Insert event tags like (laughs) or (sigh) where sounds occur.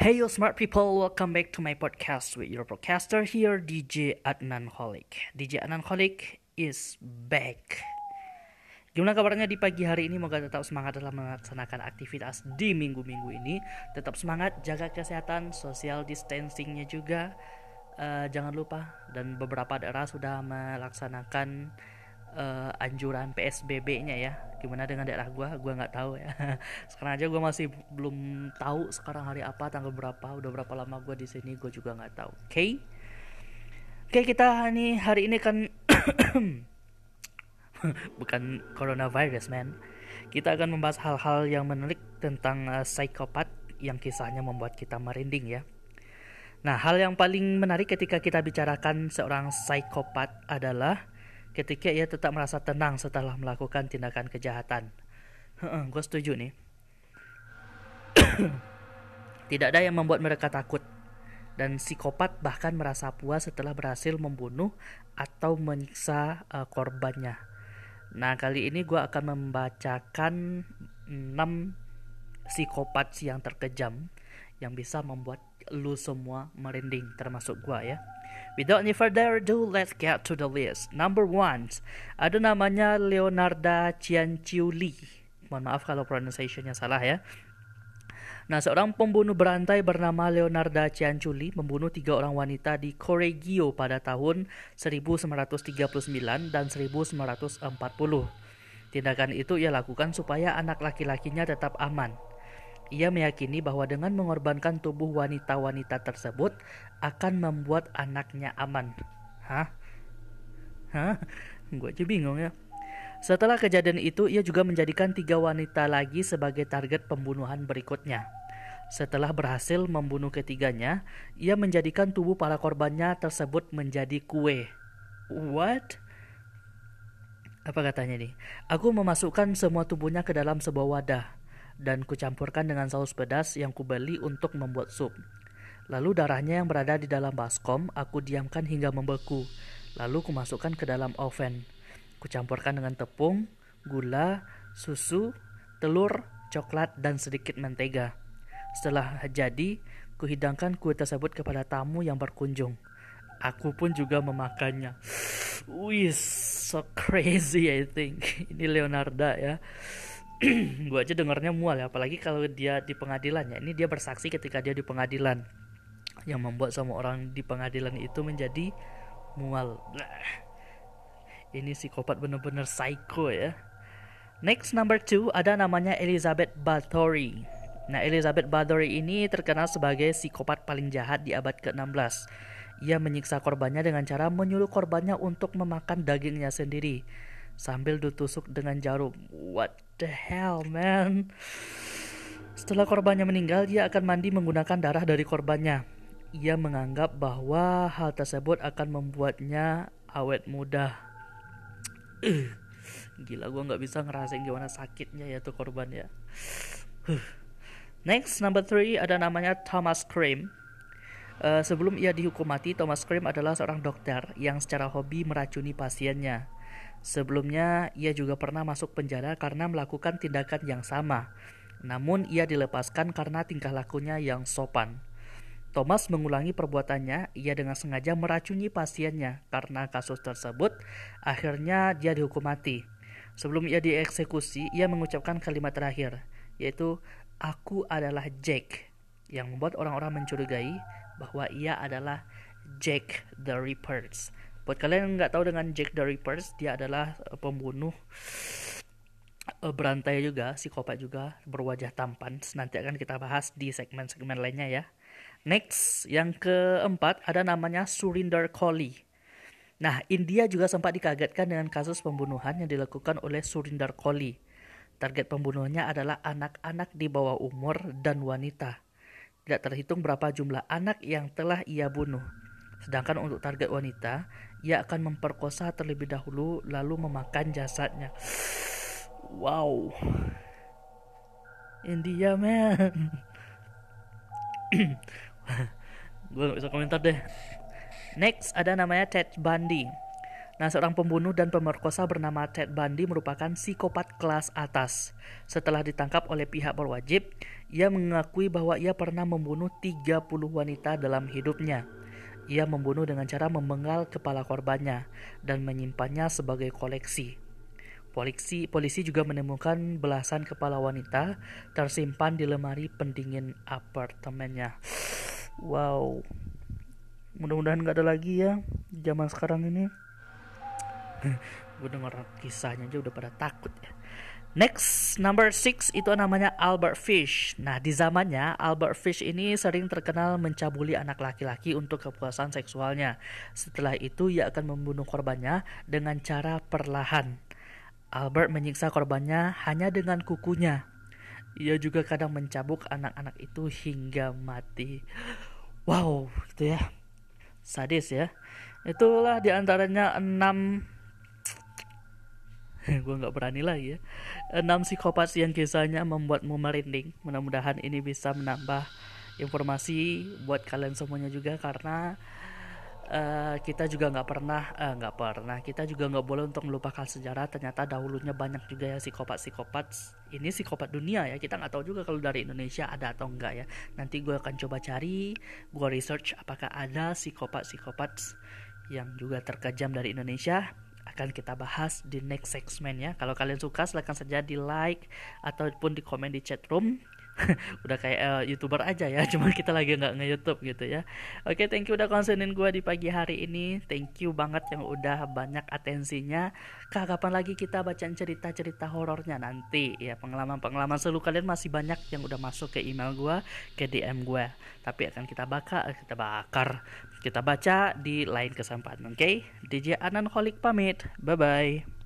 Hey yo smart people, welcome back to my podcast with your podcaster here DJ Adnan Holik. DJ Adnan Holik is back. Gimana kabarnya di pagi hari ini? Moga tetap semangat dalam melaksanakan aktivitas di minggu-minggu ini. Tetap semangat, jaga kesehatan, social distancingnya juga. Uh, jangan lupa dan beberapa daerah sudah melaksanakan uh, anjuran PSBB-nya ya. Gimana dengan daerah gua? Gua nggak tahu ya. (laughs) sekarang aja gua masih belum tahu sekarang hari apa, tanggal berapa, udah berapa lama gua di sini, gua juga nggak tahu. Oke? Okay? Oke, okay, kita nih hari ini kan (coughs) bukan coronavirus, man. Kita akan membahas hal-hal yang menarik tentang uh, psikopat yang kisahnya membuat kita merinding ya. Nah, hal yang paling menarik ketika kita bicarakan seorang psikopat adalah ketika ia tetap merasa tenang setelah melakukan tindakan kejahatan. Gue setuju nih. (coughs) Tidak ada yang membuat mereka takut. Dan psikopat bahkan merasa puas setelah berhasil membunuh atau menyiksa uh, korbannya. Nah kali ini gue akan membacakan 6 psikopat yang terkejam yang bisa membuat lu semua merinding termasuk gue ya. Without any further ado, let's get to the list. Number one, ada namanya Leonarda Cianciuli. Mohon maaf kalau pronunciationnya salah ya. Nah, seorang pembunuh berantai bernama Leonarda Cianciuli membunuh tiga orang wanita di Correggio pada tahun 1939 dan 1940. Tindakan itu ia lakukan supaya anak laki-lakinya tetap aman. Ia meyakini bahwa dengan mengorbankan tubuh wanita-wanita tersebut akan membuat anaknya aman. Hah? Hah? Gue aja bingung ya. Setelah kejadian itu, ia juga menjadikan tiga wanita lagi sebagai target pembunuhan berikutnya. Setelah berhasil membunuh ketiganya, ia menjadikan tubuh para korbannya tersebut menjadi kue. What? Apa katanya nih? Aku memasukkan semua tubuhnya ke dalam sebuah wadah dan kucampurkan dengan saus pedas yang kubeli untuk membuat sup. Lalu darahnya yang berada di dalam baskom aku diamkan hingga membeku. Lalu kumasukkan ke dalam oven. Kucampurkan dengan tepung, gula, susu, telur, coklat, dan sedikit mentega. Setelah jadi, kuhidangkan kue tersebut kepada tamu yang berkunjung. Aku pun juga memakannya. (sighs) Wih, so crazy I think. (laughs) Ini Leonardo ya. (clears throat) gue aja dengarnya mual ya apalagi kalau dia di pengadilan ya. Ini dia bersaksi ketika dia di pengadilan. Yang membuat semua orang di pengadilan itu menjadi mual. Blah. ini psikopat bener-bener psycho ya. Next number two ada namanya Elizabeth Bathory. Nah Elizabeth Bathory ini terkenal sebagai psikopat paling jahat di abad ke-16 ia menyiksa korbannya dengan cara menyuruh korbannya untuk memakan dagingnya sendiri sambil ditusuk dengan jarum. What the hell, man? Setelah korbannya meninggal, dia akan mandi menggunakan darah dari korbannya. Ia menganggap bahwa hal tersebut akan membuatnya awet muda. (clears throat) Gila, gue nggak bisa ngerasain gimana sakitnya ya tuh korban ya. (clears throat) Next, number three ada namanya Thomas Cream. Uh, sebelum ia dihukum mati, Thomas Cream adalah seorang dokter yang secara hobi meracuni pasiennya. Sebelumnya, ia juga pernah masuk penjara karena melakukan tindakan yang sama. Namun, ia dilepaskan karena tingkah lakunya yang sopan. Thomas mengulangi perbuatannya, ia dengan sengaja meracuni pasiennya. Karena kasus tersebut, akhirnya dia dihukum mati. Sebelum ia dieksekusi, ia mengucapkan kalimat terakhir, yaitu "Aku adalah Jack", yang membuat orang-orang mencurigai bahwa ia adalah Jack the Ripper. Buat kalian yang nggak tahu dengan Jack the Ripper, dia adalah uh, pembunuh uh, berantai juga, psikopat juga, berwajah tampan. Nanti akan kita bahas di segmen-segmen lainnya ya. Next, yang keempat ada namanya Surinder Kohli. Nah, India juga sempat dikagetkan dengan kasus pembunuhan yang dilakukan oleh Surinder Kohli. Target pembunuhnya adalah anak-anak di bawah umur dan wanita. Tidak terhitung berapa jumlah anak yang telah ia bunuh. Sedangkan untuk target wanita, ia akan memperkosa terlebih dahulu lalu memakan jasadnya. Wow. India man. (clears throat) Gue gak bisa komentar deh. Next ada namanya Ted Bundy. Nah, seorang pembunuh dan pemerkosa bernama Ted Bundy merupakan psikopat kelas atas. Setelah ditangkap oleh pihak berwajib, ia mengakui bahwa ia pernah membunuh 30 wanita dalam hidupnya. Ia membunuh dengan cara memenggal kepala korbannya dan menyimpannya sebagai koleksi. Polisi, polisi juga menemukan belasan kepala wanita tersimpan di lemari pendingin apartemennya. Wow, mudah-mudahan nggak ada lagi ya zaman sekarang ini. Gue denger kisahnya aja udah pada takut ya. Next, number six itu namanya Albert Fish. Nah, di zamannya Albert Fish ini sering terkenal mencabuli anak laki-laki untuk kepuasan seksualnya. Setelah itu, ia akan membunuh korbannya dengan cara perlahan. Albert menyiksa korbannya hanya dengan kukunya. Ia juga kadang mencabuk anak-anak itu hingga mati. Wow, gitu ya. Sadis ya. Itulah di antaranya enam (laughs) gue nggak berani lagi ya. Enam psikopat yang kisahnya membuatmu merinding. Mudah-mudahan ini bisa menambah informasi buat kalian semuanya juga karena uh, kita juga nggak pernah eh, nggak uh, pernah kita juga nggak boleh untuk melupakan sejarah. Ternyata dahulunya banyak juga ya psikopat-psikopat. Ini psikopat dunia ya. Kita nggak tahu juga kalau dari Indonesia ada atau enggak ya. Nanti gue akan coba cari gue research apakah ada psikopat-psikopat yang juga terkejam dari Indonesia akan kita bahas di next segment ya. Kalau kalian suka silahkan saja di like ataupun di komen di chat room (laughs) udah kayak uh, youtuber aja ya (laughs) cuma kita lagi nggak nge YouTube gitu ya. Oke okay, thank you udah konsenin gue di pagi hari ini. Thank you banget yang udah banyak atensinya. Kapan lagi kita bacaan cerita cerita horornya? Nanti. Ya pengalaman pengalaman seru kalian masih banyak yang udah masuk ke email gue ke DM gue tapi akan kita bakar kita bakar. Kita baca di lain kesempatan oke? Okay? DJ Anan Holik pamit. Bye bye